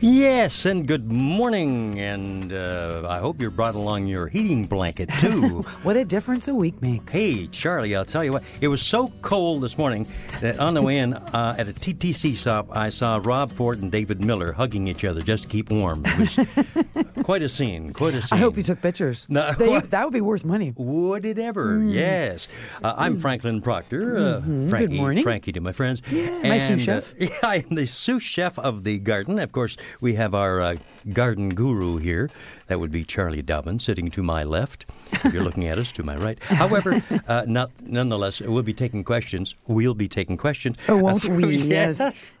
Yes, and good morning. And uh, I hope you brought along your heating blanket too. What a difference a week makes. hey, Charlie, I'll tell you what. It was so cold this morning that on the way in uh, at a TTC stop, I saw Rob Ford and David Miller hugging each other just to keep warm. It was quite a scene. Quite a scene. I hope you took pictures. No. They- that would be worth money. Would it ever? Yes. Uh, I'm Franklin Proctor. Uh, Frankie, morning. Frankie to my friends. Yeah, my sous chef. Uh, yeah, I am the sous chef of the garden. Of course, we have our uh, garden guru here. That would be Charlie Dobbin sitting to my left. If you're looking at us, to my right. However, uh, not, nonetheless, we'll be taking questions. We'll be taking questions. Oh, won't uh, we? yes.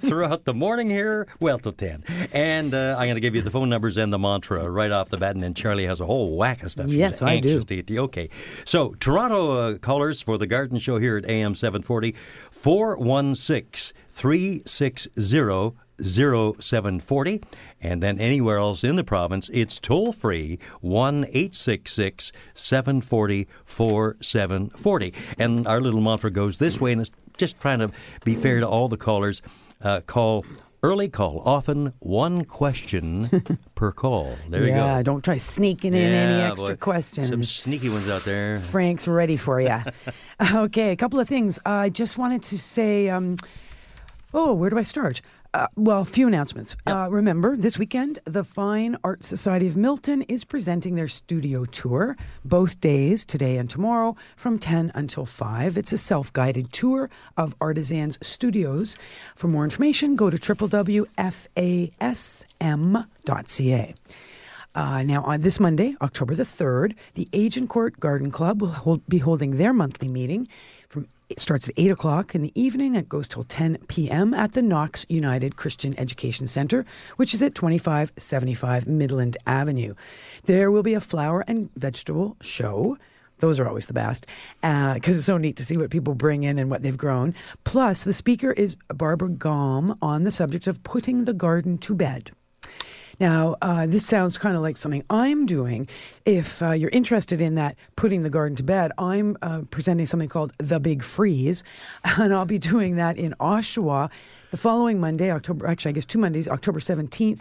throughout the morning here, well, till 10. And uh, I'm going to give you the phone numbers and the mantra right off the bat, and then Charlie has a whole whack of stuff. She's Yes, I do. to get to- Okay. So, Toronto uh, callers for the garden show here at AM 740 416 360 0740. And then anywhere else in the province, it's toll free 1 866 740 4740. And our little mantra goes this way, and it's just trying to be fair to all the callers. Uh, call. Early call, often one question per call. There yeah, you go. don't try sneaking in any extra boy. questions. Some sneaky ones out there. Frank's ready for you. okay, a couple of things. I just wanted to say, um, oh, where do I start? Uh, well, a few announcements. Uh, remember, this weekend, the Fine Art Society of Milton is presenting their studio tour, both days, today and tomorrow, from 10 until 5. It's a self guided tour of Artisans Studios. For more information, go to www.fasm.ca. Uh, now, on this Monday, October the 3rd, the Agincourt Garden Club will hold, be holding their monthly meeting. It starts at 8 o'clock in the evening and goes till 10 p.m. at the Knox United Christian Education Center, which is at 2575 Midland Avenue. There will be a flower and vegetable show. Those are always the best uh, because it's so neat to see what people bring in and what they've grown. Plus, the speaker is Barbara Gom on the subject of putting the garden to bed. Now, uh, this sounds kind of like something I'm doing. If uh, you're interested in that, putting the garden to bed, I'm uh, presenting something called The Big Freeze, and I'll be doing that in Oshawa the following Monday, October, actually, I guess two Mondays, October 17th,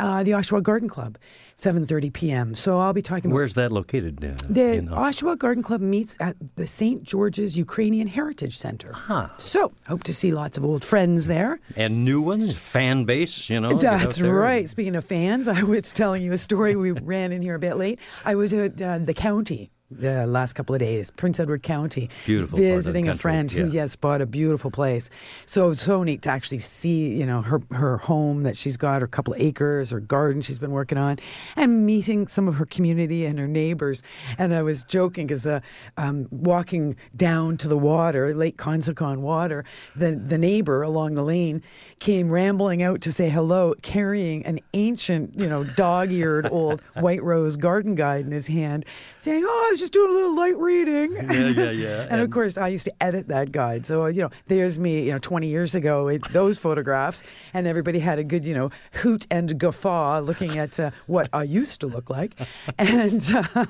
uh, the Oshawa Garden Club, 7.30 p.m. So I'll be talking about Where's that located? Uh, the Oshawa Garden Club meets at the St. George's Ukrainian Heritage Center. So, hope to see lots of old friends there. and new ones, fan base, you know. That's right. Speaking of fans, I was telling you a story. We ran in here a bit late. I was at uh, the county the last couple of days, Prince Edward County, Beautiful part of the visiting a friend who, yeah. yes, bought a beautiful place. So it's so neat to actually see, you know, her her home that she's got, her couple of acres, her garden she's been working on, and meeting some of her community and her neighbors. And I was joking because uh, um, walking down to the water, Lake Consecon water, the the neighbor along the lane came rambling out to say hello, carrying an ancient, you know, dog-eared old White Rose garden guide in his hand, saying, "Oh, was just doing a little light reading." Yeah, yeah, yeah. and, of course, I used to edit that guide, so you know, there's me, you know, 20 years ago, it, those photographs, and everybody had a good, you know, hoot and guffaw looking at uh, what I used to look like, and uh,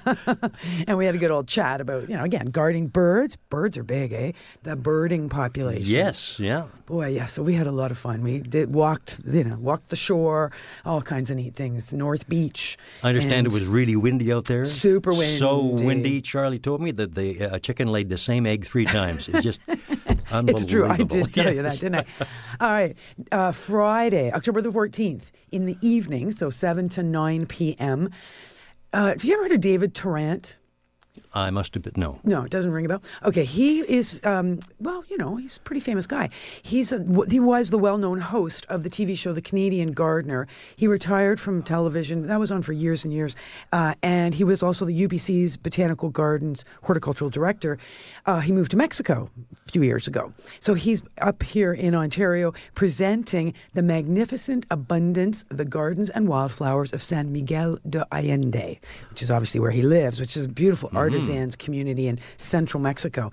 and we had a good old chat about, you know, again, guarding birds. Birds are big, eh? The birding population. Yes, yeah. Boy, yeah. So we had a lot of fun. We did walked, you know, walked the shore, all kinds of neat things. North Beach. I understand it was really windy out there. Super So windy. Windy. Charlie told me that the uh, chicken laid the same egg three times. It's just unbelievable. It's true. I did tell you that, didn't I? All right. Uh, Friday, October the 14th, in the evening, so 7 to 9 p.m. Uh, have you ever heard of David Tarrant? I must admit, no. No, it doesn't ring a bell. Okay, he is, um, well, you know, he's a pretty famous guy. He's a, he was the well-known host of the TV show The Canadian Gardener. He retired from television. That was on for years and years. Uh, and he was also the UBC's Botanical Gardens horticultural director. Uh, he moved to Mexico a few years ago. So he's up here in Ontario presenting the magnificent abundance of the gardens and wildflowers of San Miguel de Allende, which is obviously where he lives, which is beautiful artisans community in central Mexico.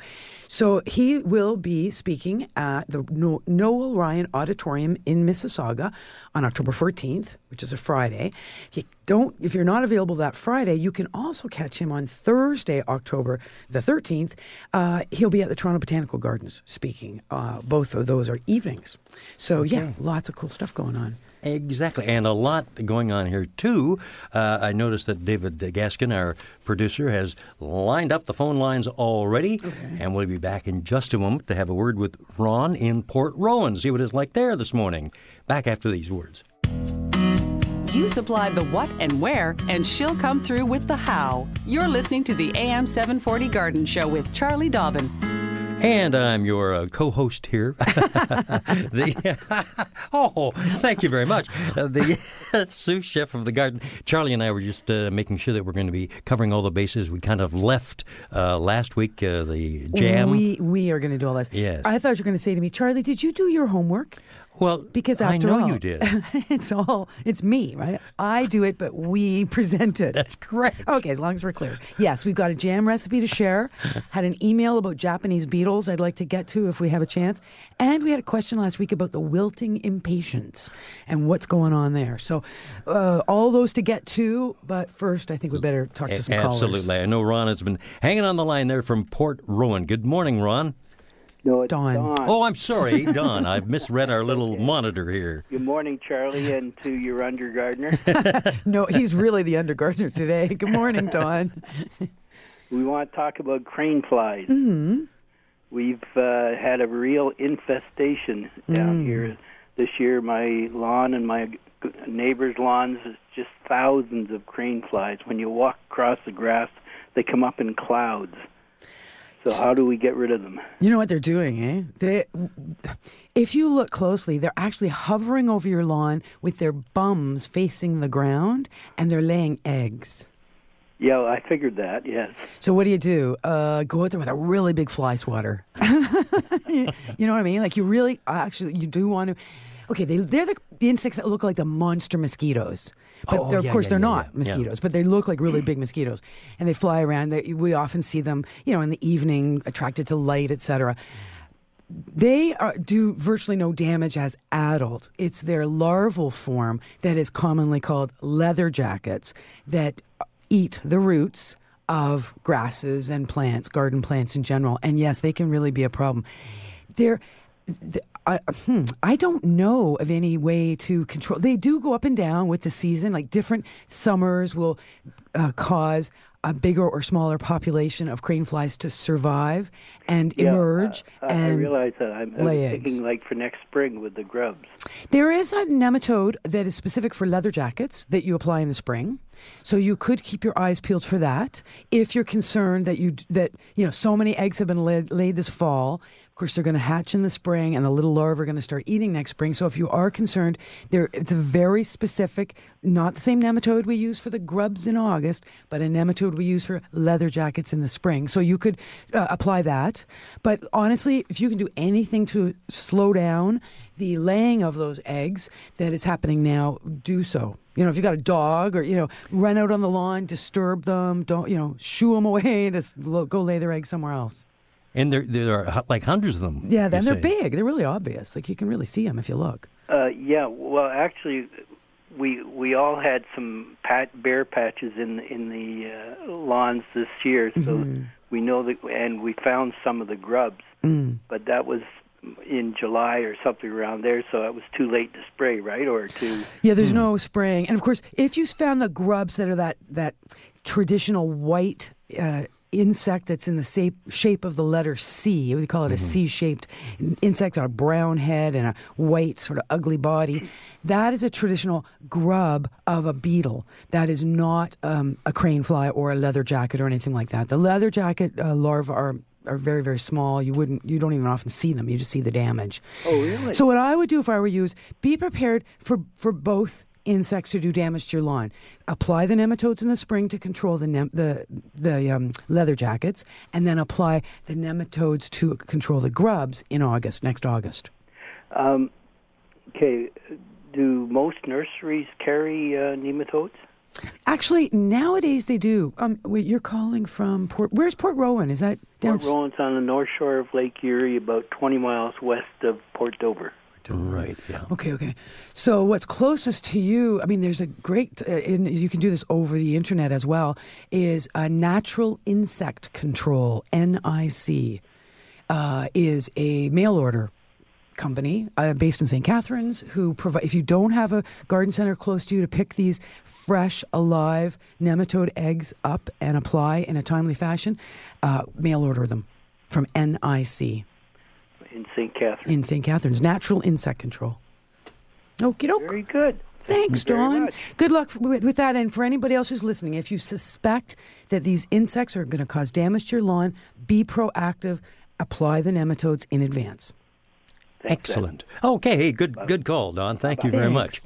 So he will be speaking at the Noel Ryan Auditorium in Mississauga on October 14th, which is a Friday. If you don't, if you're not available that Friday, you can also catch him on Thursday, October the 13th. Uh, he'll be at the Toronto Botanical Gardens speaking. Uh, both of those are evenings. So yeah, lots of cool stuff going on. Exactly, and a lot going on here too. Uh, I noticed that David Gaskin, our producer, has lined up the phone lines already, and we'll be back in just a moment to have a word with Ron in Port Rowan. See what it's like there this morning. Back after these words. You supply the what and where, and she'll come through with the how. You're listening to the AM 740 Garden Show with Charlie Dobbin. And I'm your uh, co-host here. the, oh, thank you very much. Uh, the sous chef of the garden, Charlie and I were just uh, making sure that we're going to be covering all the bases. We kind of left uh, last week uh, the jam. We we are going to do all this. Yes. I thought you were going to say to me, Charlie, did you do your homework? Well, Because I after know all, you did. it's all it's me, right? I do it, but we present it. That's correct. Okay, as long as we're clear. Yes, we've got a jam recipe to share. Had an email about Japanese beetles I'd like to get to if we have a chance. And we had a question last week about the wilting impatiens and what's going on there. So, uh, all those to get to. But first, I think we better talk to some callers. Absolutely. I know Ron has been hanging on the line there from Port Rowan. Good morning, Ron. No, it's Dawn. Dawn. Oh, I'm sorry, Don. I've misread our little monitor here. Good morning, Charlie, and to your undergardener. No, he's really the undergardener today. Good morning, Don. we want to talk about crane flies. Mm-hmm. We've uh, had a real infestation down Mm. here this year. My lawn and my neighbors' lawns is just thousands of crane flies. When you walk across the grass, they come up in clouds. So how do we get rid of them? You know what they're doing, eh? They, if you look closely, they're actually hovering over your lawn with their bums facing the ground, and they're laying eggs. Yeah, I figured that. Yes. So what do you do? Uh, go out there with a really big fly swatter. you know what I mean? Like you really, actually, you do want to. Okay, they, they're the, the insects that look like the monster mosquitoes. But oh, oh, they're, of yeah, course, yeah, they're yeah, not mosquitoes, but they look like really big mosquitoes, and they fly around. They, we often see them, you know, in the evening, attracted to light, etc. They are, do virtually no damage as adults. It's their larval form that is commonly called leather jackets that eat the roots of grasses and plants, garden plants in general. And yes, they can really be a problem. They're, th- I, hmm, I don't know of any way to control. They do go up and down with the season. Like different summers will uh, cause a bigger or smaller population of crane flies to survive and Yeah, emerge. uh, I- I realize that. I'm, I'm thinking like for next spring with the grubs. There is a nematode that is specific for leather jackets that you apply in the spring. So you could keep your eyes peeled for that if you're concerned that you that you know so many eggs have been laid, laid this fall. Of course, they're going to hatch in the spring, and the little larvae are going to start eating next spring. So if you are concerned, there it's a very specific, not the same nematode we use for the grubs in August, but a nematode we use for leather jackets in the spring. So you could uh, apply that. But honestly, if you can do anything to slow down the laying of those eggs that is happening now, do so. You know, if you got a dog or, you know, run out on the lawn, disturb them, don't, you know, shoo them away and just go lay their eggs somewhere else. And there, there are like hundreds of them. Yeah, you then they're say. big. They're really obvious. Like you can really see them if you look. Uh, yeah, well, actually, we we all had some pat, bare patches in in the uh, lawns this year, so we know that, and we found some of the grubs, but that was in July or something around there, so it was too late to spray, right, or to Yeah, there's no spraying. And of course, if you found the grubs that are that that traditional white uh, insect that's in the shape, shape of the letter C. We call it a C-shaped insect on a brown head and a white sort of ugly body. That is a traditional grub of a beetle. That is not um, a crane fly or a leather jacket or anything like that. The leather jacket uh, larvae are are very very small. You wouldn't you don't even often see them. You just see the damage. Oh, really? So what I would do if I were you is be prepared for for both insects to do damage to your lawn. Apply the nematodes in the spring to control the nem- the the um, leather jackets, and then apply the nematodes to control the grubs in August next August. Um, okay. Do most nurseries carry uh, nematodes? Actually, nowadays they do. Um, wait, you're calling from Port. Where's Port Rowan? Is that down? Port Rowan's on the north shore of Lake Erie, about 20 miles west of Port Dover. Right. Yeah. Okay, okay. So what's closest to you? I mean, there's a great, uh, and you can do this over the internet as well. Is a natural insect control (NIC) uh, is a mail order company uh, based in St. Catharines who provide. If you don't have a garden center close to you to pick these fresh, alive nematode eggs up and apply in a timely fashion, uh, mail order them from NIC in St. Catharines. in St. Catharines. Natural insect control. Okie doke. Very good. Thanks, Dawn. Good luck with, with that. And for anybody else who's listening, if you suspect that these insects are going to cause damage to your lawn, be proactive. Apply the nematodes in advance. Thanks, Ed. Excellent. Okay, hey, good good call, Don. Thank you very much.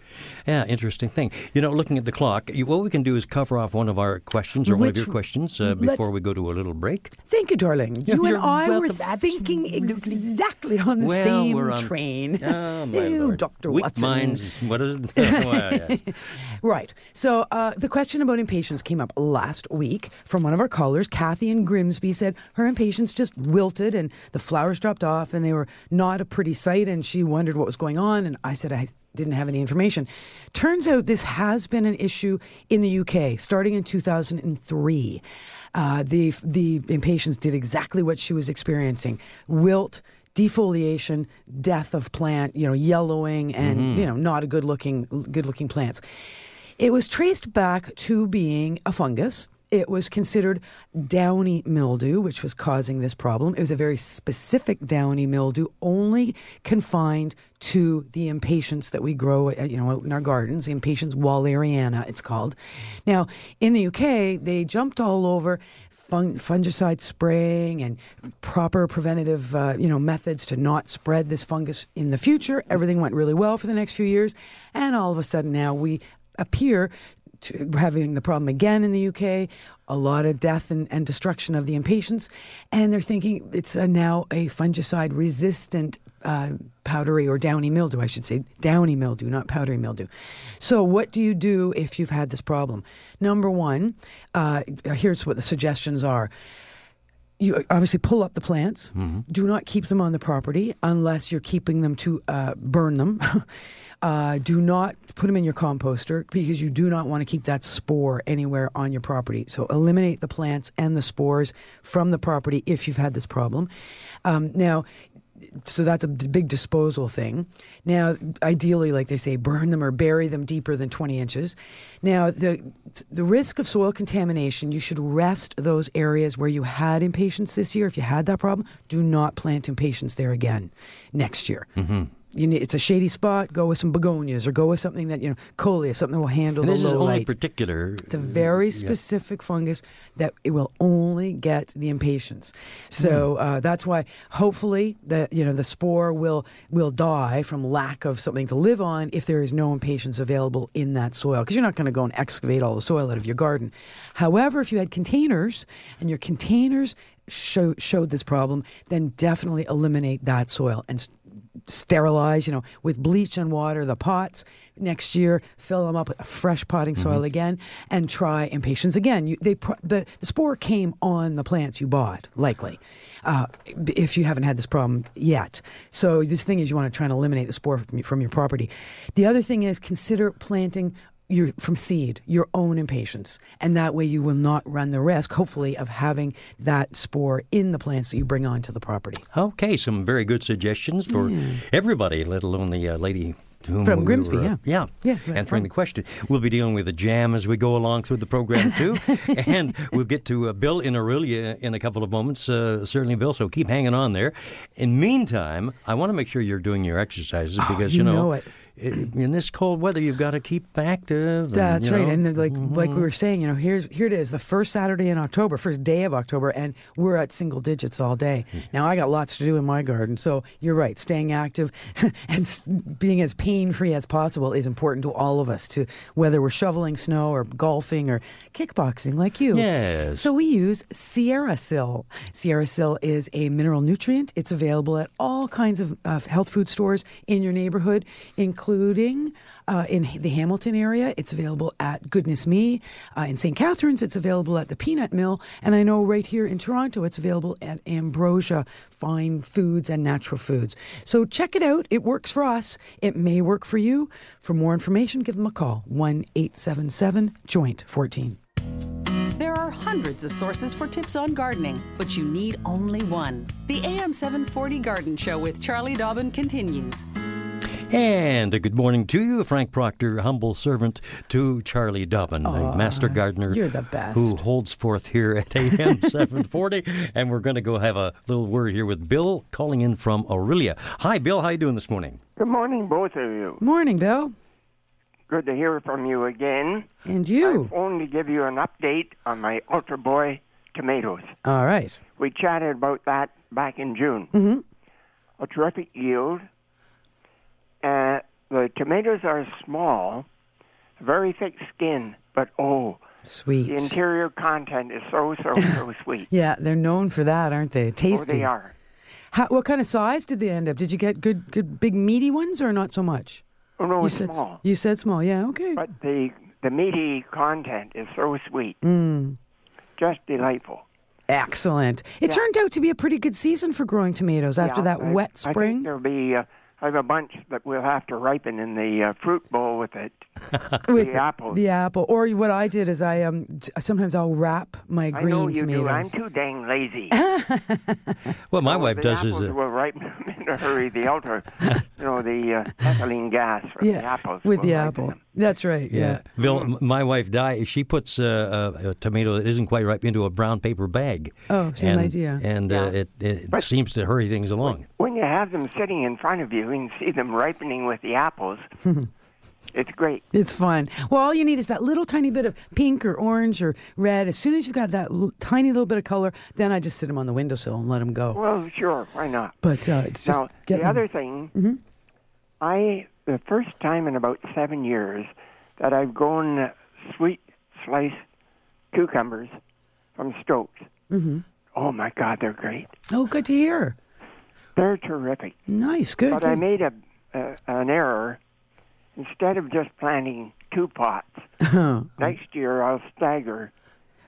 Yeah, interesting thing. You know, looking at the clock, you, what we can do is cover off one of our questions or one of your questions uh, before we go to a little break. Thank you, darling. You and you're I were thinking Absolutely. exactly on the well, same we're on train. Oh, my you, Lord. Dr. Weak Watson. minds. What is it? well, yes. Right. So uh, the question about impatiens came up last week from one of our callers. Kathy in Grimsby said her impatiens just wilted and the flowers dropped off and they were not a pretty sight and she wondered what was going on. And I said I didn't have any information. Turns out this has been an issue in the UK starting in 2003. Uh, the the impatiens did exactly what she was experiencing: wilt, defoliation, death of plant, you know, yellowing, and you know, not a good looking good looking plants. It was traced back to being a fungus. It was considered downy mildew, which was causing this problem. It was a very specific downy mildew, only confined to the impatiens that we grow, uh, you know, out in our gardens. The impatiens walleriana, it's called. Now, in the UK, they jumped all over fun, fungicide spraying and proper preventative, uh, you know, methods to not spread this fungus in the future. Everything went really well for the next few years, and all of a sudden now we appear to having the problem again in the UK. A lot of death and, and destruction of the impatiens, and they're thinking it's a, now a fungicide resistant uh, powdery or downy mildew, I should say, downy mildew, not powdery mildew. So, what do you do if you've had this problem? Number one, uh, here's what the suggestions are you obviously pull up the plants. Do not keep them on the property unless you're keeping them to uh, burn them. uh, do not put them in your composter because you do not want to keep that spore anywhere on your property. So eliminate the plants and the spores from the property if you've had this problem. Um, now, so that's a big disposal thing. Now, ideally, like they say, burn them or bury them deeper than 20 inches. Now, the the risk of soil contamination, you should rest those areas where you had impatiens this year. If you had that problem, do not plant impatiens there again next year. Mm-hmm. You need, it's a shady spot. Go with some begonias or go with something that you know, coleus, something that will handle And the this is only light. particular. It's a very specific fungus that it will only get the impatiens. So uh, that's why hopefully the you know the spore will will die from lack of something to live on if there is no impatiens available in that soil because you're not going to go and excavate all the soil out of your garden. However, if you had containers and your containers show, showed this problem, then definitely eliminate that soil and sterilize, you know, with bleach and water the pots. Next year, fill them up with fresh potting soil again, and try impatiens again. You, they the, the spore came on the plants you bought, likely, uh, if you haven't had this problem yet. So this thing is, you want to try and eliminate the spore from, from your property. The other thing is consider planting your from seed your own impatiens. and that way you will not run the risk hopefully of having that spore in the plants that you bring onto the property Okay, some very good suggestions for everybody, let alone the uh, lady to whom From we Grimsby, were, uh, yeah. yeah, Yeah, right, answering right. the question. We'll be dealing with the jam as we go along through the program too, and we'll get to uh, Bill in Orillia in a couple of moments. Uh, certainly, Bill. So keep hanging on there. In the meantime, I want to make sure you're doing your exercises because Oh, you know, know in this cold weather, you've got to keep active. and, That's right, know, and then, like like we were saying, you know, here's here it is, the first Saturday in October, first day of October, and we're at single digits all day. Now I got lots to do in my garden, so you're right. Staying active and being as pain free as possible is important to all of us. To whether we're shoveling snow or golfing or kickboxing, like you. Yes. So we use SierraSil. Sierra Sil is a mineral nutrient. It's available at all kinds of uh, health food stores in your neighborhood, including uh, in the Hamilton area. It's available at Goodness Me. Uh, in St. Catharines, it's available at the Peanut Mill. And I know right here in Toronto, it's available at Ambrosia Fine Foods and Natural Foods. So check it out. It works for us. It may work for you. For more information, give them a call 1 877 Joint 14. There are hundreds of sources for tips on gardening, but you need only one. The AM 740 Garden Show with Charlie Dobbin continues. And a good morning to you, Frank Proctor, humble servant to Charlie Dobbin, the master gardener. you're the best. Who holds forth here at AM 740. And we're going to go have a little word here with Bill calling in from Orillia. Hi, Bill. How you doing this morning? Good morning, both of you. Morning, Bill. Good to hear from you again. And you. I phoned to give you an update on my Ultra Boy tomatoes. All right. We chatted about that back in June. Mm-hmm. A terrific yield. Uh, the tomatoes are small, very thick skin, but oh, Sweet. the interior content is so, so, so sweet. Yeah, they're known for that, aren't they? Oh, Tasty. they are. How, what kind of size did they end up? Did you get good, good, big meaty ones, or not so much? Oh, no, you it's said small. You said small. Yeah. Okay. But the, the meaty content is so sweet. Mm. Just delightful. Excellent. It Yeah. turned out to be a pretty good season for growing tomatoes after Yeah, that I- wet I think spring. there'll be. Uh, I have a bunch that we'll have to ripen in the uh, fruit bowl with it. With the apples. The apple. Or what I did is I um sometimes I'll wrap my I green know you tomatoes. do. I'm too dang lazy. Well, my So wife does apples is. Uh, will ripen in a hurry. The ultra, you know, the uh, ethylene gas for yeah, the apples. with will the apple. them. That's right. Yeah. Bill, m- my wife Di, she puts uh, a, a tomato that isn't quite ripe into a brown paper bag. Oh, same and, idea. And uh, it, it seems to hurry things along. When you have them sitting in front of you and see them ripening with the apples, it's great. It's fun. Well, all you need is that little tiny bit of pink or orange or red. As soon as you've got that l- tiny little bit of color, then I just sit them on the windowsill and let them go. Well, sure, why not? But uh, it's just now, getting the other thing, Mm-hmm. I the first time in about seven years that I've grown sweet sliced cucumbers from Stokes. Mm-hmm. Oh my God, they're great. Oh, good to hear. They're terrific. Nice, good. But I made a, a an error. Instead of just planting two pots, next year I'll stagger,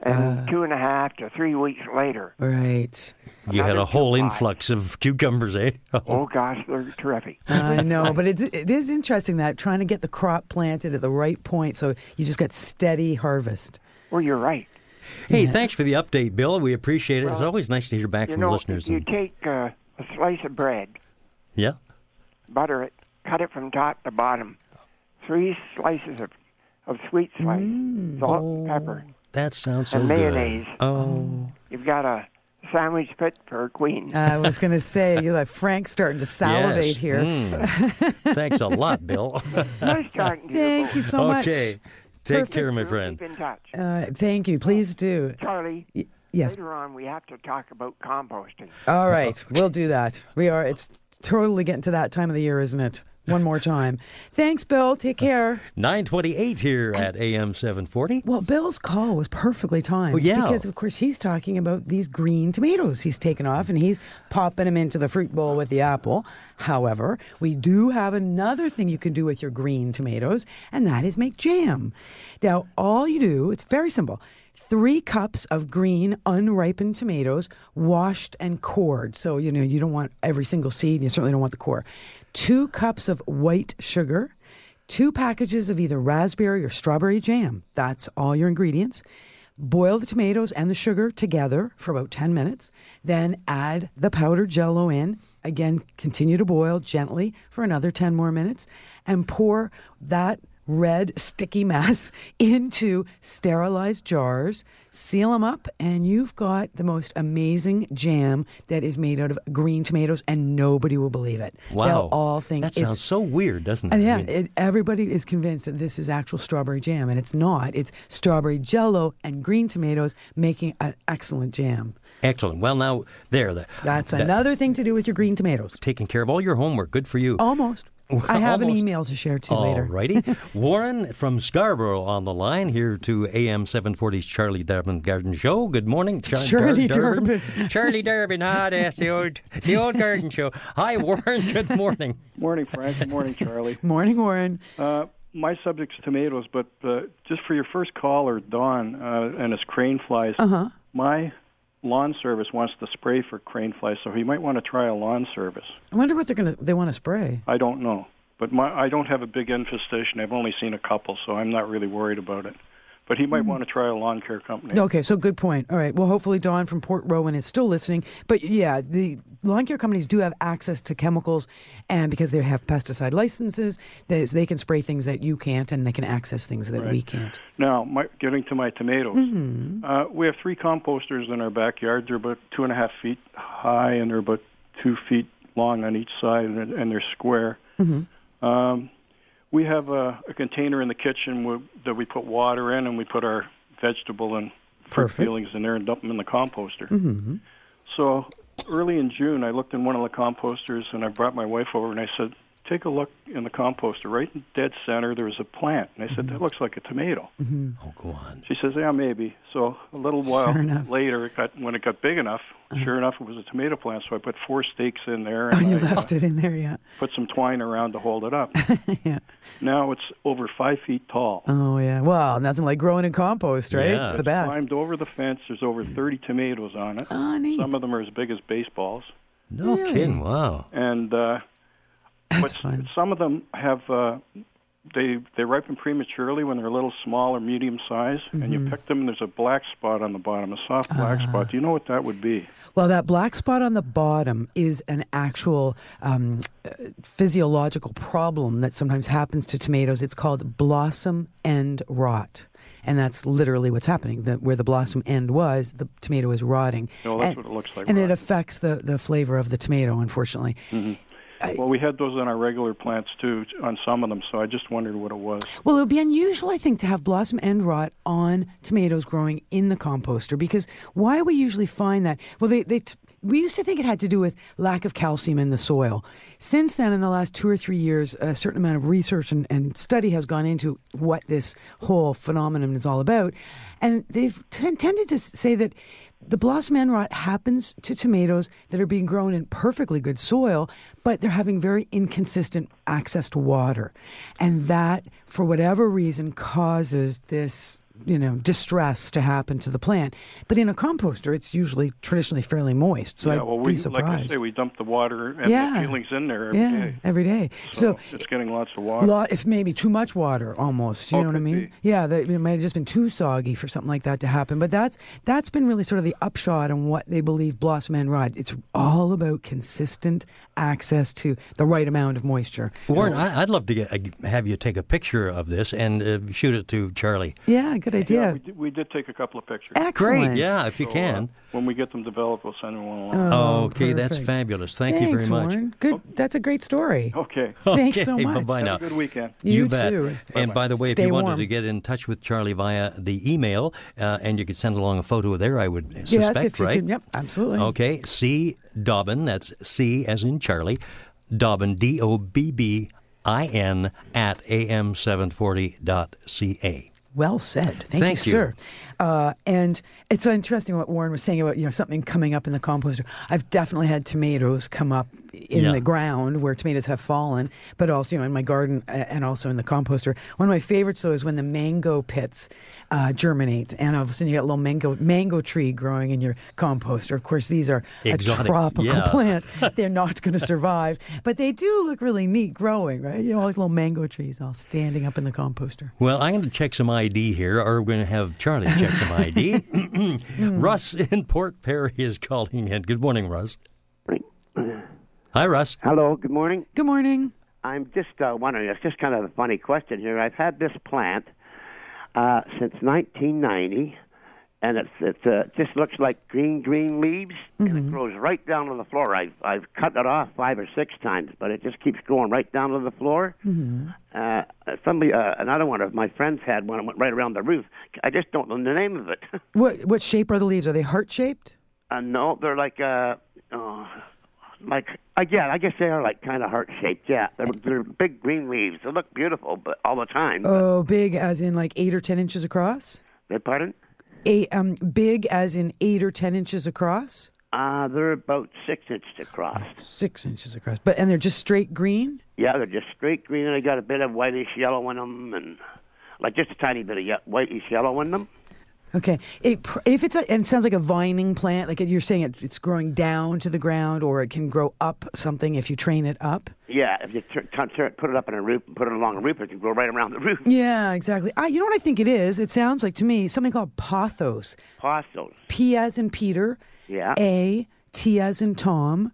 and Uh. two and a half to three weeks later, Right. You had a whole two pots. influx of cucumbers, eh? oh gosh, they're terrific. I know, but it, it is interesting that trying to get the crop planted at the right point so you just get steady harvest. Well, you're right. Hey, thanks for the update, Bill. We appreciate it. it's always nice to hear back from know, listeners. you and- take uh, a slice of bread, yeah. butter it, cut it from top to bottom, three slices of, of sweet slice, Mm. salt, Oh. pepper, That sounds so and good. mayonnaise. Oh, You've got a sandwich fit for a queen. I was going to say, you let Frank starting to salivate yes. here. Mm. Thanks a lot, Bill. nice talking to you. Thank both. you so much. okay. Take Perfect. care, my friend. Keep in touch. Uh, thank you. Please do. Charlie, Y- yes. later on we have to talk about composting. All right. We'll do that. We are. It's totally getting to that time of the year, isn't it? One more time. Thanks, Bill. Take care. 928 here at AM 740. Well, Bill's call was perfectly timed. Oh, yeah. Because, of course, he's talking about these green tomatoes he's taken off and he's popping them into the fruit bowl with the apple. However, we do have another thing you can do with your green tomatoes, and that is make jam. Now, all you do, it's very simple. Three cups of green, unripened tomatoes, washed and cored. So, you know, you don't want every single seed, and you certainly don't want the core. Two cups of white sugar, two packages of either raspberry or strawberry jam. That's all your ingredients. Boil the tomatoes and the sugar together for about 10 minutes. Then add the powdered jello in. again, continue to boil gently for another 10 more minutes and pour that red sticky mass into sterilized jars, seal them up, and you've got the most amazing jam that is made out of green tomatoes, and nobody will believe it. Wow. They'll all think that it's sounds so weird, doesn't it? and I yeah, mean, it, everybody is convinced that this is actual strawberry jam, and it's not. It's strawberry jello and green tomatoes making an excellent jam. excellent. Well, now there, the, That's that- another thing to do with your green tomatoes. taking care of all your homework. Good for you. Almost. I have an email to share too later. Alrighty. Warren from Scarborough on the line here to AM 740's Charlie Durbin Garden Show. Good morning, Char- Charlie Dar- Durbin. Charlie Durbin. Ah, that's the old, the old garden show. Hi, Warren. Good morning. Morning, Frank. Good morning, Charlie. Morning, Warren. Uh, my subject's tomatoes, but uh, just for your first caller, Don, uh, and his crane flies. Uh-huh. My lawn service wants to spray for crane flies, so he might want to try a lawn service. I wonder what they're gonna. They want to spray. I don't know, but my I don't have a big infestation. I've only seen a couple, so I'm not really worried about it. But he might want to try a lawn care company. Okay, so good point. All right. Well, hopefully Dawn from Port Rowan is still listening. But yeah, the lawn care companies do have access to chemicals, and because they have pesticide licenses, they, they can spray things that you can't, and they can access things that we can't. Now, my, getting to my tomatoes, Mm-hmm. uh, we have three composters in our backyard. They're about two and a half feet high, and they're about two feet long on each side, and, and they're square. Mm-hmm. Um, we have a, a container in the kitchen where, that we put water in, and we put our vegetable and fruit Perfect. peelings in there and dump them in the composter. Mm-hmm. So early in June, I looked in one of the composters, and I brought my wife over, and I said, "Take a look in the composter. Right in dead center, there was a plant." And I said, Mm-hmm. "That looks like a tomato." Oh, go on. She says, "Yeah, maybe." So a little while Sure. Uh-huh. later, it got when it got big enough. Sure enough, it was a tomato plant. So I put four stakes in there Oh, and you I left it in there, yeah. put some twine around to hold it up. yeah. now it's over five feet tall. Oh, yeah. Well, nothing like growing in compost, right? Yeah. It's the best. Climbed over the fence. There's over 30 tomatoes on it. Oh, neat. Some of them are as big as baseballs. No Really? kidding. Wow. and uh, That's but fun. some of them have uh, they they ripen prematurely when they're a little small or medium size, and Mm-hmm. you pick them. and There's a black spot on the bottom, a soft black Ah. spot. Do you know what that would be? Well, that black spot on the bottom is an actual um, uh, physiological problem that sometimes happens to tomatoes. It's called blossom end rot. And that's literally what's happening. The, where the blossom end was, the tomato is rotting. No, that's and, what it looks like, And it affects the, the flavor of the tomato, unfortunately. I- Well, we had those on our regular plants too, on some of them. So I just wondered what it was. Well, it would be unusual, I think, to have blossom end rot on tomatoes growing in the composter because why we usually find that? Well, they, they t- we used to think it had to do with lack of calcium in the soil. Since then, in the last two or three years, a certain amount of research and, and study has gone into what this whole phenomenon is all about. And they've t- tended to say that the blossom end rot happens to tomatoes that are being grown in perfectly good soil, but they're having very inconsistent access to water. And that, for whatever reason, causes this you know distress to happen to the plant but in a composter it's usually traditionally fairly moist so yeah, i'd well, be we like I say, we dump the water and Yeah. the peelings in there every yeah day. every day So, so, it's getting lots of water. Lot, if maybe too much water, almost. You Oh, know what I mean? be. Yeah, that, it might have just been too soggy for something like that to happen. But that's that's been really sort of the upshot on what they believe blossom end rot. It's all about consistent access to the right amount of moisture. Warren, I, I'd love to get, uh, have you take a picture of this and uh, shoot it to Charlie. Yeah, good idea. Yeah, we did, we did take a couple of pictures. Excellent. Great. Yeah, if you So, uh, can. when we get them developed, we'll send them one along. Oh, okay, that's fabulous. Thank Thanks, you very much. Warren. Good. That's a great story. Okay. Thanks okay, so much. Bye-bye Have now. a good weekend. You bet. too. And by the way, Stay if you wanted to get in touch with Charlie via the email, uh, and you could send along a photo there, I would suspect, yes, if you right? could. Yep, absolutely. Okay, C. Dobbin, that's C as in Charlie, Dobbin, D O B B I N, at am740.ca. Well said. Thank, Thank you, you. sir. Uh, and it's interesting what Warren was saying about you know something coming up in the composter. I've definitely had tomatoes come up in Yeah. the ground where tomatoes have fallen, but also you know in my garden uh, and also in the composter. One of my favorites though is when the mango pits uh, germinate, and all of a sudden you get a little mango mango tree growing in your composter. Of course, these are Exotic, a tropical yeah. plant; they're not going to survive, but they do look really neat growing, right? You know, all these little mango trees all standing up in the composter. Well, I'm going to check some ID here, or we're going to have Charlie check some ID. Russ in Port Perry is calling in. Good morning, Russ. Hi, Russ. Hello, good morning. Good morning. I'm just uh, wondering, it's just kind of a funny question here. I've had this plant uh, since 1990, and it's, it's uh, just looks like green, green leaves, and it grows right down to the floor. I've, I've cut it off five or six times, but it just keeps growing right down to the floor. Mm-hmm. Uh, somebody, uh, another one of my friends had one that went right around the roof. I just don't know the name of it. What what shape are the leaves? Are they heart shaped? uh, no, they're like, uh, oh, like, uh, yeah, I guess they are like kind of heart shaped. Yeah, they're, they're big green leaves. They look beautiful, but all the time. Oh, big as in like eight or ten inches across. Beg pardon? A, um, big as in eight or ten inches across. Uh, they're about six inches across. Six inches across, but and they're just straight green. Yeah, they're just straight green, and they got a bit of whitish yellow in them, and like just a tiny bit of ye- whitish yellow in them. Okay, it, if it's a, and it sounds like a vining plant, like you're saying, it, it's growing down to the ground, or it can grow up something if you train it up. Yeah, if you tur- tur- put it up in a roof and put it along a roof, it can grow right around the roof. Yeah, exactly. I, you know what I think it is? It sounds like to me something called pothos. Postos. P as in Peter. Yeah. A T as in Tom.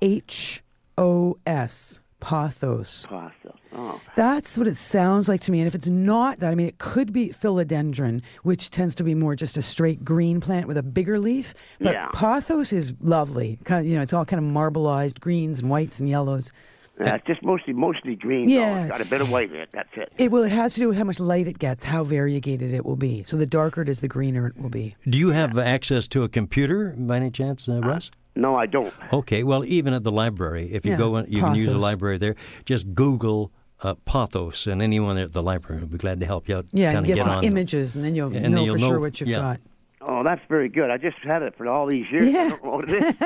H O S. Pothos. Postos. Oh. That's what it sounds like to me. And if it's not that, I mean, it could be philodendron, which tends to be more just a straight green plant with a bigger leaf. But Yeah. pothos is lovely. Kind of, you know, it's all kind of marbleized greens and whites and yellows. Yeah, it's just mostly mostly green. Yeah. though. It's got a bit of white in it. That's it. It well, it has to do with how much light it gets, how variegated it will be. So the darker it is, the greener it will be. Do you have access to a computer by any chance, uh, Russ? No, I don't. Okay, well, even at the library, if you Yeah, go, in, you can use the library there. Just Google uh, Pothos, and anyone at the library will be glad to help you out. Yeah, and get, get some on. images, and then you'll And then know you'll for know- sure what you've yeah. got. Oh, that's very good. I just had it for all these years. Yeah. I don't know what it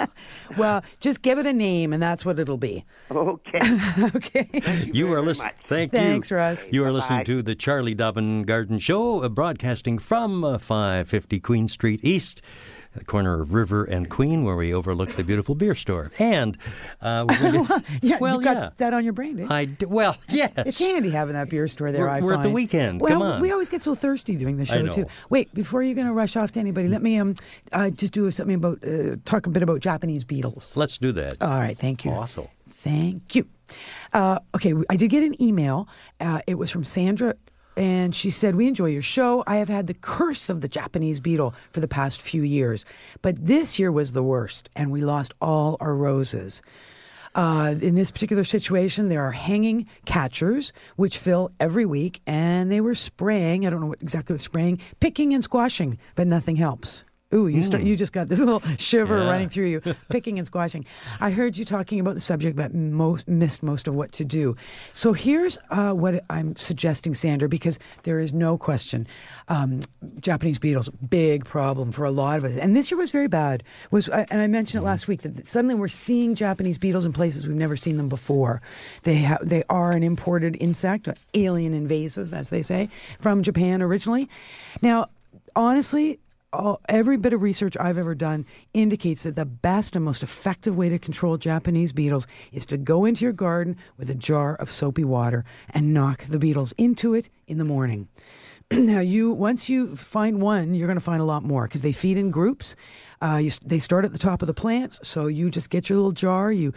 is. Well, just give it a name, and that's what it'll be. okay. Okay. You are listening. much. Thank Thanks, you. Russ. You are listening Bye-bye. to the Charlie Dobbin Garden Show, uh, broadcasting from uh, 550 Queen Street East, the corner of River and Queen, where we overlook the beautiful beer store. And uh, to, Yeah, well, you got yeah. that on your brain, eh? I d- well, yes. It's handy having that beer store there. We're- I we're at the weekend. Well, Come on. we always get so thirsty doing the show too. Wait, before you're going to rush off to anybody, let me um uh, just do something about uh, talk a bit about Japanese beetles. Let's do that. All right, thank you. Awesome. Thank you. Uh, okay, I did get an email. Uh, it was from Sandra, and she said, We enjoy your show. I have had the curse of the Japanese beetle for the past few years, but this year was the worst, and we lost all our roses. Uh, in this particular situation, there are hanging catchers which fill every week, and they were spraying. I don't know what exactly what spraying, picking and squashing, but nothing helps. Ooh, you start, you just got this little shiver Yeah. running through you, picking and squashing. I heard you talking about the subject, but most, missed most of what to do. So here's uh, what I'm suggesting, Sandra, because there is no question, um, Japanese beetles big problem for a lot of us, and this year was very bad. Was uh, and I mentioned it last week that suddenly we're seeing Japanese beetles in places we've never seen them before. They ha- they are an imported insect, alien invasive, as they say, from Japan originally. Now, honestly all, every bit of research I've ever done indicates that the best and most effective way to control Japanese beetles is to go into your garden with a jar of soapy water and knock the beetles into it in the morning. now, you once you find one, you're going to find a lot more because they feed in groups. Uh, you, they start at the top of the plants, so you just get your little jar. You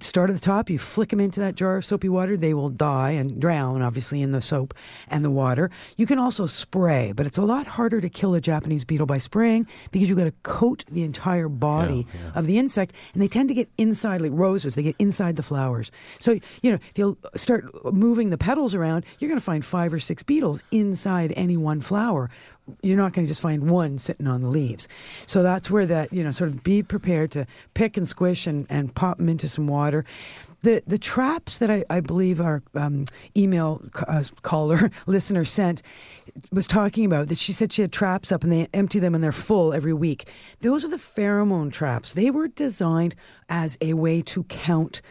start at the top, you flick them into that jar of soapy water. They will die and drown, obviously, in the soap and the water. You can also spray, but it's a lot harder to kill a Japanese beetle by spraying because you've got to coat the entire body of the insect, and they tend to get inside, like roses, they get inside the flowers. So, you know, if you'll start moving the petals around, you're going to find five or six beetles inside any one flower you're not going to just find one sitting on the leaves. So that's where that, you know, sort of be prepared to pick and squish and, and pop them into some water. The, the traps that I, I believe our um, email uh, caller, listener sent was talking about that she said she had traps up and they empty them and they're full every week. Those are the pheromone traps. They were designed as a way to count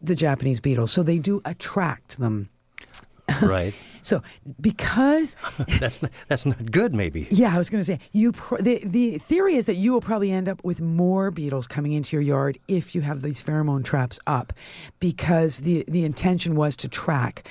the Japanese beetles. So they do attract them. Right. So because That's not, that's not good, maybe. Yeah, I was going to say you. Pr- the the theory is that you will probably end up with more beetles coming into your yard if you have these pheromone traps up, because the the intention was to track.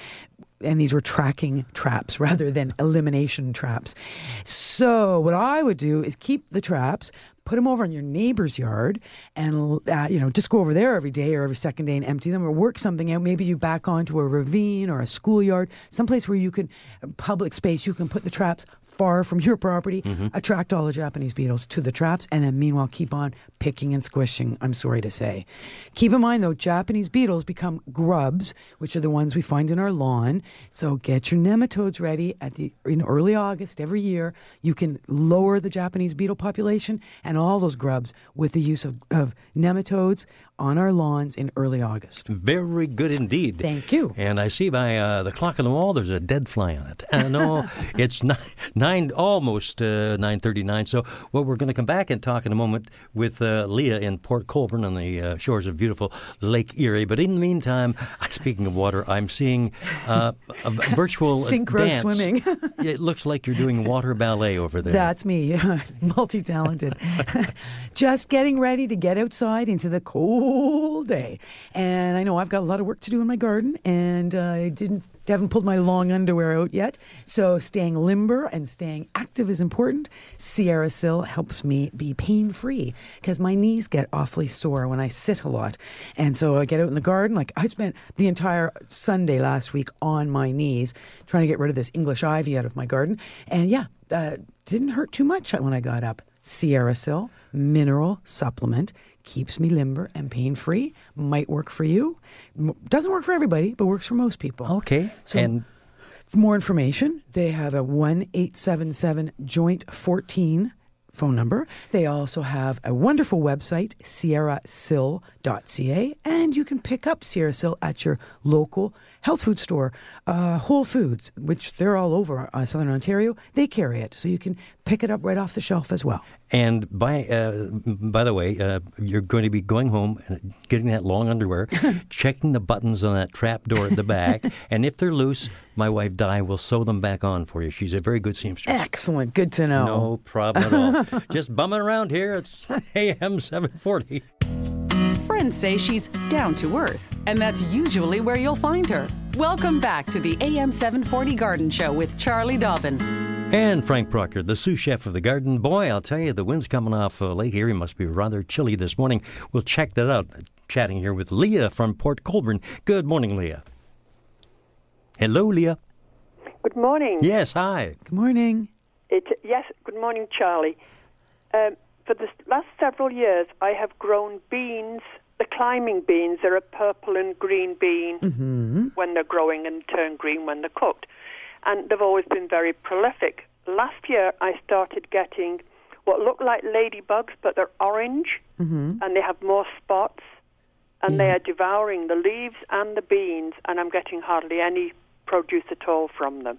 And these were tracking traps rather than elimination traps. So, what I would do is keep the traps, put them over in your neighbor's yard and uh, you know just go over there every day or every second day and empty them or work something out maybe you back onto a ravine or a schoolyard someplace where you can public space you can put the traps far from your property attract all the japanese beetles to the traps and then meanwhile keep on picking and squishing i'm sorry to say keep in mind though japanese beetles become grubs which are the ones we find in our lawn so get your nematodes ready at the in early august every year you can lower the japanese beetle population and all those grubs with the use of, of nematodes on our lawns in early August. Very good indeed. Thank you. And I see by uh, the clock on the wall, there's a dead fly on it. Uh, no, it's nine, nine almost uh, nine thirty-nine. So, well, we're going to come back and talk in a moment with uh, Leah in Port Colborne on the uh, shores of beautiful Lake Erie. But in the meantime, speaking of water, I'm seeing uh, a virtual Synchro dance. swimming. it looks like you're doing water ballet over there. That's me, multi-talented. Just getting ready to get outside into the cold day, and I know I've got a lot of work to do in my garden, and uh, I didn't. Haven't pulled my long underwear out yet, so staying limber and staying active is important. SierraSil helps me be pain free because my knees get awfully sore when I sit a lot, and so I get out in the garden. Like I spent the entire Sunday last week on my knees trying to get rid of this English ivy out of my garden, and yeah, uh, didn't hurt too much when I got up. SierraSil mineral supplement keeps me limber and pain free. Might work for you. Doesn't work for everybody, but works for most people. okay. So- and For more information, they have a 1 877 Joint 14 phone number. They also have a wonderful website, sierrasil.ca, and you can pick up SierraSil at your local health food store, uh, Whole Foods, which they're all over uh, Southern Ontario. They carry it, so you can pick it up right off the shelf as well. And by uh, by the way, uh, you're going to be going home and getting that long underwear, checking the buttons on that trap door at the back, and if they're loose, my wife Di will sew them back on for you. She's a very good seamstress. Excellent. Good to know. No problem at all. Just bumming around here. It's AM 740. Friends say she's down to earth, and that's usually where you'll find her. Welcome back to the AM 740 Garden Show with Charlie Dobbin. And Frank Proctor, the sous chef of the garden. Boy, I'll tell you, the wind's coming off uh, Lake Erie. Must be rather chilly this morning. We'll check that out. Chatting here with Leah from Port Colborne. Good morning, Leah. Hello, Leah. Good morning. Yes, hi. Good morning. It, yes, good morning, Charlie. Um, for the last several years, I have grown beans, the climbing beans. They're a purple and green bean mm-hmm. when they're growing and turn green when they're cooked. And they've always been very prolific. Last year, I started getting what look like ladybugs, but they're orange mm-hmm. and they have more spots. And they are devouring the leaves and the beans, and I'm getting hardly any produce at all from them.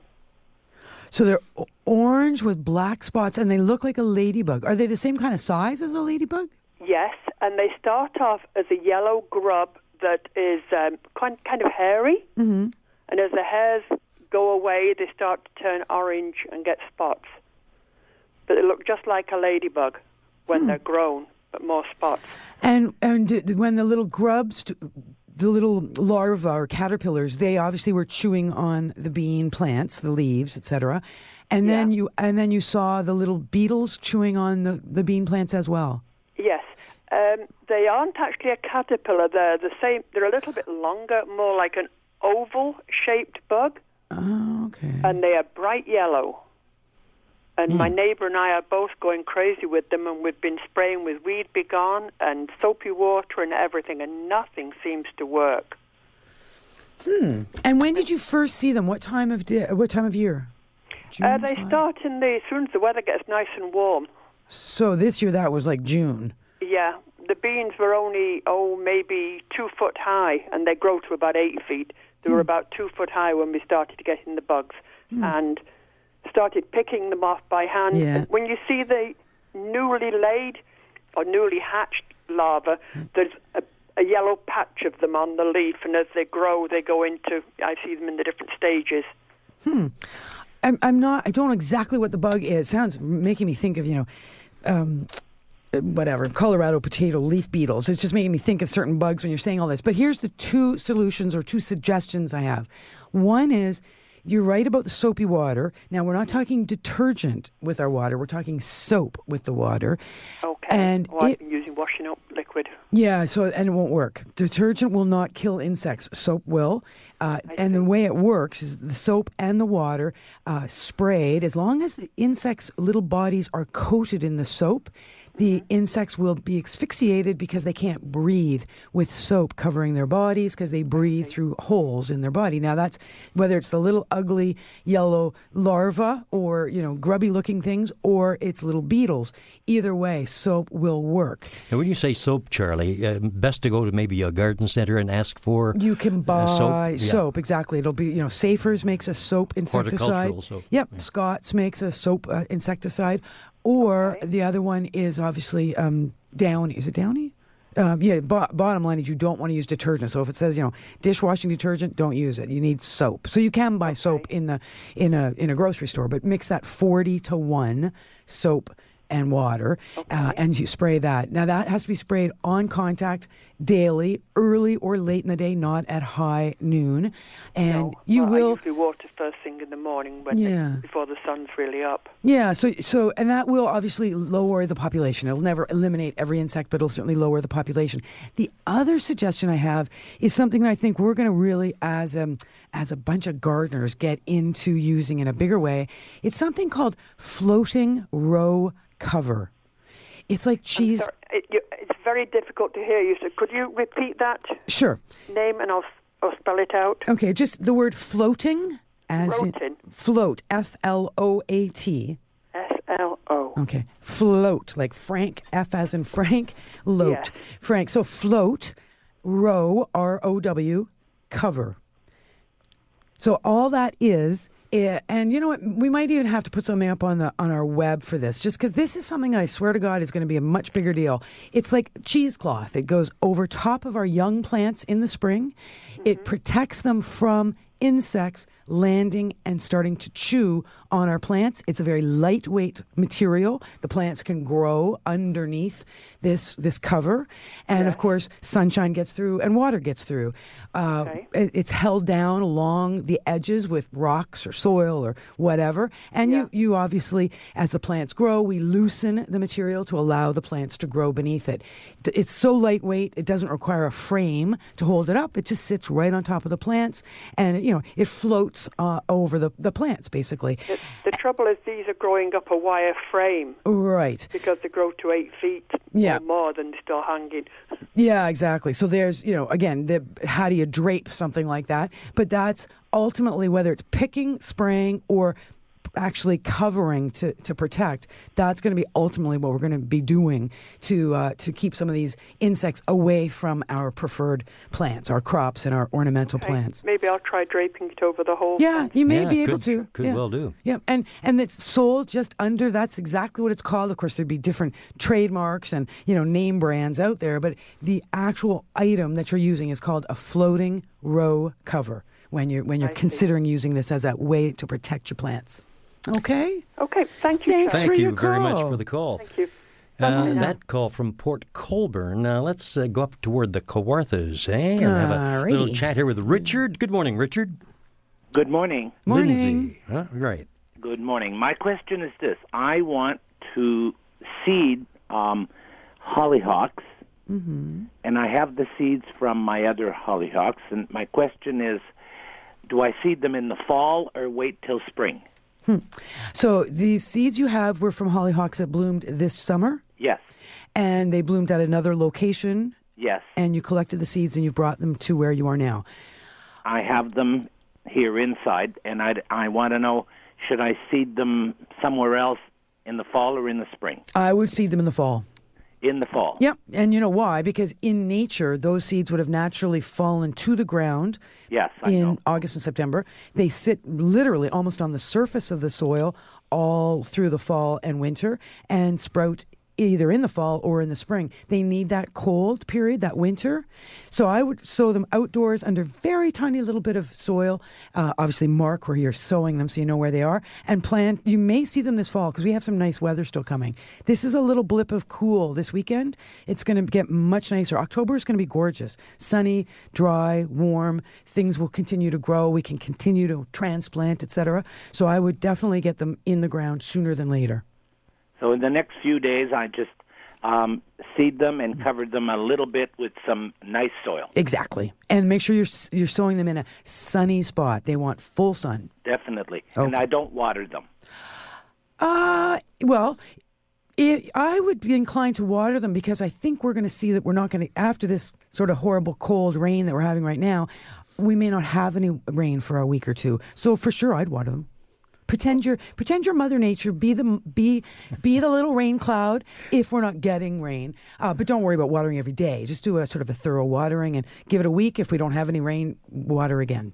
So they're orange with black spots, and they look like a ladybug. Are they the same kind of size as a ladybug? Yes, and they start off as a yellow grub that is um, kind, kind of hairy. Mm-hmm. And as the hairs go away, they start to turn orange and get spots. But they look just like a ladybug when they're grown, but more spots. And and when the little grubs, the little larvae or caterpillars, they obviously were chewing on the bean plants, the leaves, etc. And then Yeah. you and then you saw the little beetles chewing on the, the bean plants as well. Yes, um, they aren't actually a caterpillar. They're the same. They're a little bit longer, more like an oval-shaped bug, Oh, okay. and they are bright yellow. And my neighbor and I are both going crazy with them, and we've been spraying with Weed B Gon and soapy water and everything, and nothing seems to work. Hmm. And when did you first see them? What time of day, what time of year? June, Uh, they July? start in the as soon as the weather gets nice and warm. So this year that was like June. Yeah, the beans were only oh maybe two foot high, and they grow to about eight feet. They were about two foot high when we started getting the bugs, and started picking them off by hand. Yeah. When you see the newly laid or newly hatched larva, there's a, a yellow patch of them on the leaf, and as they grow, they go into. I see them in the different stages. Hmm. I'm, I'm not. I don't know exactly what the bug is. Sounds making me think of you know, um, whatever Colorado potato leaf beetles. It's just making me think of certain bugs when you're saying all this. But here's the two solutions or two suggestions I have. One is you're right about the soapy water. Now, we're not talking detergent with our water. We're talking soap with the water. Okay. And oh, I've been using washing up liquid. Yeah, so and it won't work. Detergent will not kill insects. Soap will. Uh, and the way it works is the soap and the water uh, sprayed. As long as the insects' little bodies are coated in the soap, the insects will be asphyxiated because they can't breathe with soap covering their bodies because they breathe through holes in their body. Now that's whether it's the little ugly yellow larva or you know grubby looking things or it's little beetles. Either way, soap will work. And when you say soap, Charlie, uh, best to go to maybe a garden center and ask for You can buy uh, soap, soap. Yeah. exactly. It'll be you know Safer's makes a soap insecticide. Horticultural soap. Yep, Scotts makes a soap uh, insecticide, or the other one is obviously um, Downy. Is it Downy? Um, yeah. Bo- bottom line is you don't want to use detergent. So if it says you know dishwashing detergent, don't use it. You need soap. So you can buy soap in the in a in a grocery store, but mix that forty to one soap and water, uh, and you spray that. Now that has to be sprayed on contact daily, early or late in the day, not at high noon. And No, you well, I will. usually water first thing in the morning when Yeah. before the sun's really up. Yeah, so so and that will obviously lower the population. It'll never eliminate every insect, but it'll certainly lower the population. The other suggestion I have is something that I think we're going to really, as um, as a bunch of gardeners, get into using in a bigger way. It's something called floating row cover. It's like cheese. It, you, it's very difficult to hear you. So could you repeat that Sure. name and I'll I'll spell it out. Okay, just the word floating as in float. F L O A T. S L O. Okay. Float, like Frank, F as in Frank, loat. Yes. Frank. So float, row, R O W, cover. So all that is, eh, and you know what? We might even have to put something up on the on our web for this, just because this is something that I swear to God is going to be a much bigger deal. It's like cheesecloth. It goes over top of our young plants in the spring. It protects them from insects landing and starting to chew on our plants. It's a very lightweight material. The plants can grow underneath this this cover, and of course, sunshine gets through and water gets through. Uh, Okay. it- It's held down along the edges with rocks or soil or whatever, and Yeah. you you obviously, as the plants grow, we loosen the material to allow the plants to grow beneath it. It's so lightweight; it doesn't require a frame to hold it up. It just sits right on top of the plants, and you know it floats uh, over the, the plants basically. The, the trouble is these are growing up a wire frame Right. because they grow to eight feet Yeah. Or more than still hanging. Yeah, exactly. So there's, you know, again, the, how do you drape something like that? But that's ultimately whether it's picking, spraying, or actually covering to, to protect. That's going to be ultimately what we're going to be doing to uh, to keep some of these insects away from our preferred plants, our crops, and our ornamental Okay, plants. Maybe I'll try draping it over the whole. Yeah, fence. you may Yeah, be able could- to. could yeah. well do. Yeah, and and it's sold just under. That's exactly what it's called. Of course, there'd be different trademarks and you know name brands out there, but the actual item that you're using is called a floating row cover. When you're when you're I see. considering using this as a way to protect your plants. Okay. Okay, thank you. Thanks Charlie. for Thank your you very much call. for the call. Thank you. Uh, that call from Port Colborne. Now let's uh, go up toward the Kawarthas eh, and have a little chat here with Richard. Good morning, Richard. Good morning. Morning. Lindsay. Huh? Right. Good morning. My question is this: I want to seed um, hollyhocks, Mm-hmm. and I have the seeds from my other hollyhocks. And my question is, do I seed them in the fall or wait till spring? Hmm. So the seeds you have were from hollyhocks that bloomed this summer, Yes, and they bloomed at another location, yes. and you collected the seeds and you brought them to where you are now. I have them here inside, and I I want to know should I seed them somewhere else in the fall or in the spring? I would seed them in the fall. In the fall. Yep. And you know why? Because in nature, those seeds would have naturally fallen to the ground Yes, I in know. August and September. They sit literally almost on the surface of the soil all through the fall and winter and sprout either in the fall or in the spring. They need that cold period, that winter. So I would sow them outdoors under very tiny little bit of soil. Uh, obviously, mark where you're sowing them so you know where they are. And plant, you may see them this fall because we have some nice weather still coming. This is a little blip of cool this weekend. It's going to get much nicer. October is going to be gorgeous. Sunny, dry, warm. Things will continue to grow. We can continue to transplant, etc. So I would definitely get them in the ground sooner than later. So in the next few days, I just um, seed them and covered them a little bit with some nice soil. Exactly. And make sure you're you're sowing them in a sunny spot. They want full sun. Definitely. And Okay. I don't water them. Uh, well, it, I would be inclined to water them because I think we're going to see that we're not going to, after this sort of horrible cold rain that we're having right now, we may not have any rain for a week or two. So for sure, I'd water them. Pretend you're pretend you're Mother Nature. Be the be be the little rain cloud if we're not getting rain. Uh, but don't worry about watering every day. Just do a sort of a thorough watering and give it a week. If we don't have any rain, water again.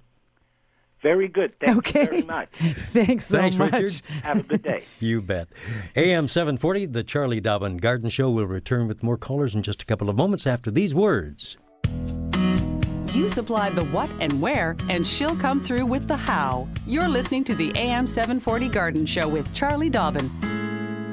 Very good. Thank Okay. you very much. Thanks so Thanks, much. Richard. Have a good day. You bet. AM 740, the Charlie Dobbin Garden Show will return with more callers in just a couple of moments after these words. You supply the what and where, and she'll come through with the how. You're listening to the AM 740 Garden Show with Charlie Dobbin.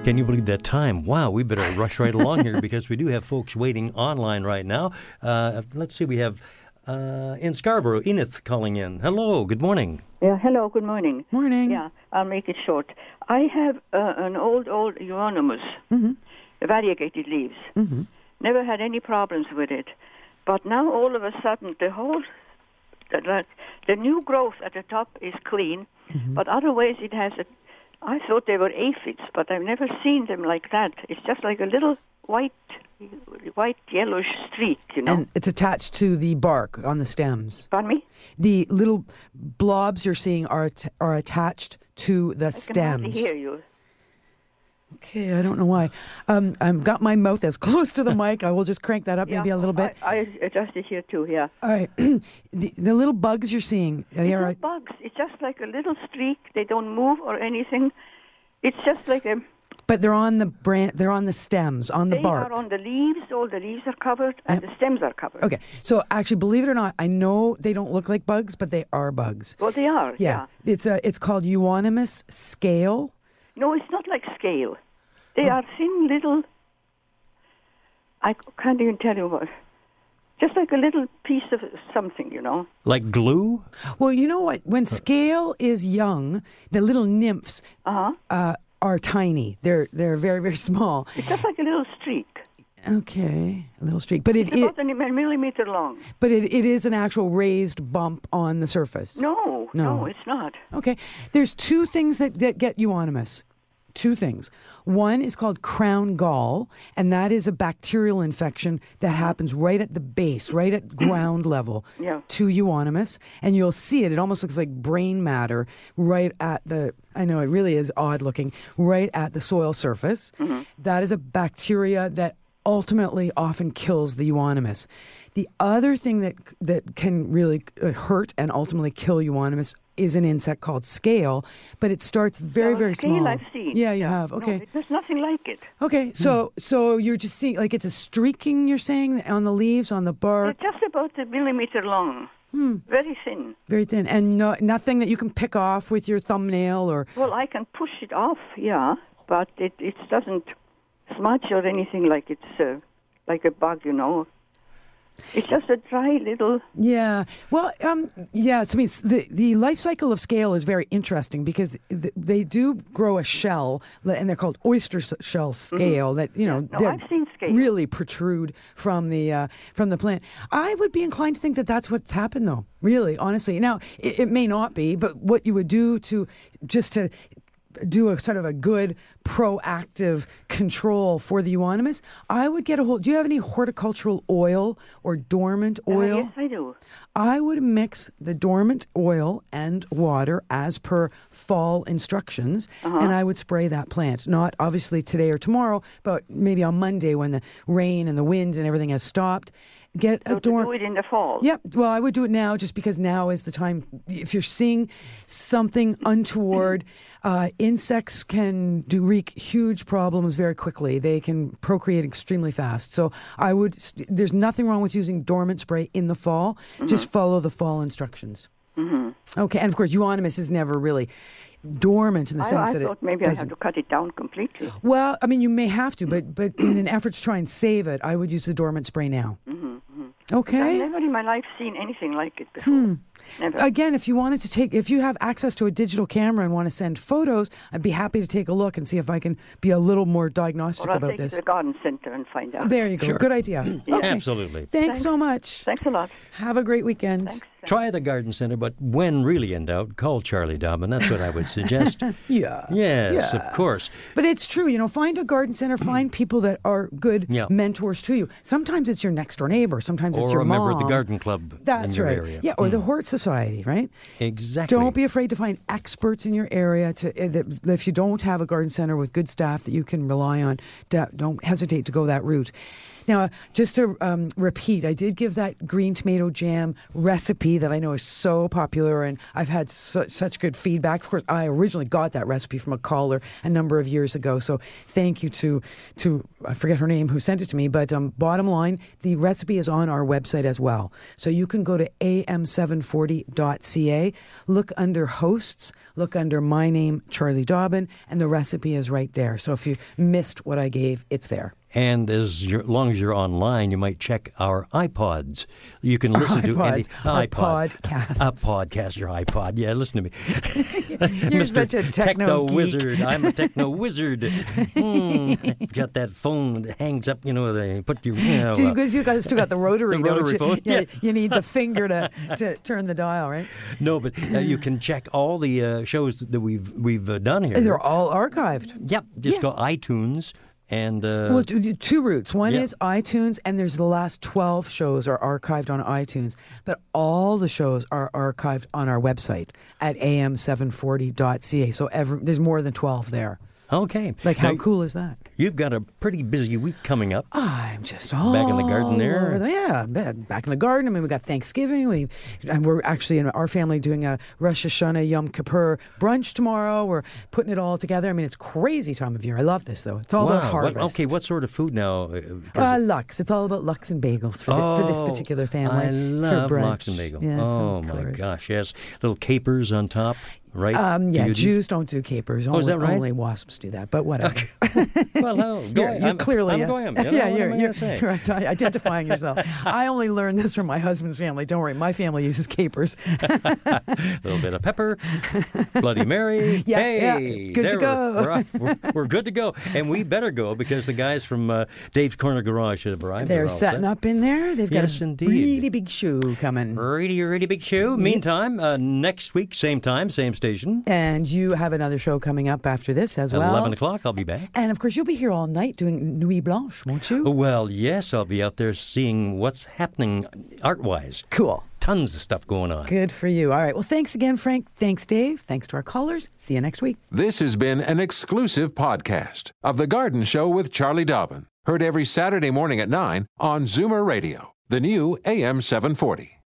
Can you believe that time? Wow, we better rush right along here because we do have folks waiting online right now. Uh, let's see, we have uh, in Scarborough, Enith calling in. Hello, good morning. Yeah, hello, good morning. Morning. Yeah, I'll make it short. I have uh, an old, old euonymus, Mm-hmm. variegated leaves. Never had any problems with it. But now all of a sudden, the whole, the, the, new growth at the top is clean, Mm-hmm. but otherwise it has a, I thought they were aphids, but I've never seen them like that. It's just like a little white, white yellowish streak, you know. And it's attached to the bark on the stems. Pardon me? The little blobs you're seeing are at- are attached to the I can hardly stems. hear you. Okay, I don't know why. Um, I've got my mouth as close to the mic. I will just crank that up maybe a little bit. I, I adjusted here too, yeah. All right, the, the little bugs you're seeing, they are bugs. It's just like a little streak. They don't move or anything. It's just like a. but they're on the brand. They're on the stems, on the bark. They are on the leaves. All the leaves are covered, and the stems are covered. Okay, so actually, believe it or not, I know they don't look like bugs, but they are bugs. Well, they are. Yeah, it's a it's called euonymus scale. No, it's not like scale. They Oh. are thin little. I can't even tell you what. Just like a little piece of something, you know. Like glue? Well, you know what? When scale is young, the little nymphs Uh-huh. uh, are tiny. They're they're very very small. It's just like a little streak. Okay, a little streak, but it, It's it about a millimeter long. but it, it is an actual raised bump on the surface. No, No. no, it's not. Okay, there's two things that that get euonymus. Two things. One is called crown gall, and that is a bacterial infection that happens right at the base, right at ground level Yeah. to euonymus. And you'll see it. It almost looks like brain matter right at the, I know it really is odd looking, right at the soil surface. That is a bacteria that ultimately often kills the euonymus. The other thing that that can really uh, hurt and ultimately kill euonymus is an insect called scale, but it starts very Now, very scale small. I've seen. Yeah, you have. Okay. it- there's nothing like it. Okay, so so you're just seeing like it's a streaking. You're saying on the leaves, on the bark, They're just about a millimeter long. Hmm. Very thin. very thin, and no, nothing that you can pick off with your thumbnail or. Well, I can push it off, yeah, but it it doesn't smudge or anything like it's uh, like a bug, you know. It's just a dry little. Yeah. Well, um, yeah. So, I mean, the the life cycle of scale is very interesting because th- they do grow a shell, and they're called oyster shell scale. That you know, No, I've seen scale. really protrude from the uh, from the plant. I would be inclined to think that that's what's happened, though. Really, honestly. Now, it, it may not be, but what you would do to just to do a sort of a good proactive control for the euonymus, I would get a hold. Do you have any horticultural oil or dormant Uh, oil? yes, I do. I would mix the dormant oil and water as per fall instructions, Uh-huh. and I would spray that plant. Not obviously today or tomorrow, but maybe on Monday when the rain and the wind and everything has stopped. Get So a dorm. do it in the fall. Yep. Well, I would do it now just because now is the time. If you're seeing something untoward, uh, insects can do wreak huge problems very quickly. They can procreate extremely fast. So I would. There's nothing wrong with using dormant spray in the fall. Just follow the fall instructions. Mm-hmm. Okay, and of course, euonymus is never really dormant in the I, sense I that thought it maybe I doesn't. have to cut it down completely. Well, I mean, you may have to, but but in an effort to try and save it, I would use the dormant spray now. Mm-hmm. Okay. I've never in my life seen anything like it before. Hmm. Never. Again, if you wanted to take, if you have access to a digital camera and want to send photos, I'd be happy to take a look and see if I can be a little more diagnostic or I'll about take it this. to the garden center and find out. There you go. Sure. Good idea. Okay. Absolutely. Thanks, so much. Thanks a lot. Have a great weekend. Try the garden center, but when really in doubt, call Charlie Dobbin. That's what I would suggest. Yeah. Yes, Yeah. of course. But it's true, you know, find a garden center, find people that are good Yeah. mentors to you. Sometimes it's your next door neighbor, sometimes it's Or your a member of the garden club That's in your right. area. Yeah, or the Mm. Hort Society, right? Exactly. Don't be afraid to find experts in your area. To that if you don't have a garden center with good staff that you can rely on, don't hesitate to go that route. Now, just to um, repeat, I did give that green tomato jam recipe that I know is so popular, and I've had su- such good feedback. Of course, I originally got that recipe from a caller a number of years ago, so thank you to to I forget her name who sent it to me. But um, bottom line, the recipe is on our website as well, so you can go to am740.ca, look under hosts, look under my name, Charlie Dobbin, and the recipe is right there. So if you missed what I gave, it's there. And as you're, long as you're online, you might check our iPods. You can listen to any iPod, podcasts. a podcast. Your iPod, yeah. Listen to me, You're Mr. such a techno geek. wizard. I'm a techno wizard. Mm, got that phone that hangs up. You know, they put you. you know, uh, Because you guys still got the rotary, The rotary you? phone, Yeah, yeah. you need the finger to, to turn the dial, right? no, but uh, you can check all the uh, shows that we've we've uh, done here. They're all archived. Yep, just go iTunes and. Uh, well, two routes. One yeah. is iTunes, and there's the last 12 shows are archived on iTunes. But all the shows are archived on our website at am740.ca. So every, there's more than 12 there. Okay. Like, how Now, cool is that? You've got a pretty busy week coming up. I'm just all Back in the garden there? the- yeah, back in the garden. I mean, we got Thanksgiving. We and we're actually in our family doing a Rosh Hashanah Yom Kippur brunch tomorrow. We're putting it all together. I mean, it's crazy time of year. I love this though. It's all wow. about what- harvest. okay, what sort of food now? uh, 'cause Uh, lox. It's all about lox and bagels for, the, for this Oh, particular family. I love for brunch. lox and bagel. Yes, oh my gosh, yes, little capers on top, right? Um, yeah, do- Jews don't do capers. Oh, Only, is that right? Only wasps do that. But whatever. well, no, go You're, ahead. you're I'm, clearly I'm a- goyim. You know, yeah, you're, you're, you're identifying yourself. I only learned this from my husband's family. Don't worry, my family uses capers. A little bit of pepper, Bloody Mary. Yeah, hey, yeah, good to go. We're, we're, we're, good to go, and we better go because the guys from uh, Dave's Corner Garage should have arrived. They're setting set. up in there. They've got Yes, a indeed. really big shoe coming. Really, really big shoe. Meantime, uh, next week, same time, same station. And you have another show coming up after this as At well. 11 o'clock, I'll be back. And of course, you'll be here all night doing Nuit Blanche, won't you? Well, yes, I'll be out there seeing what's happening art wise. Cool. Tons of stuff going on. Good for you. All right. Well, thanks again, Frank. Thanks, Dave. Thanks to our callers. See you next week. This has been an exclusive podcast of The Garden Show with Charlie Dobbin. Heard every Saturday morning at 9 on Zoomer Radio, the new AM 740.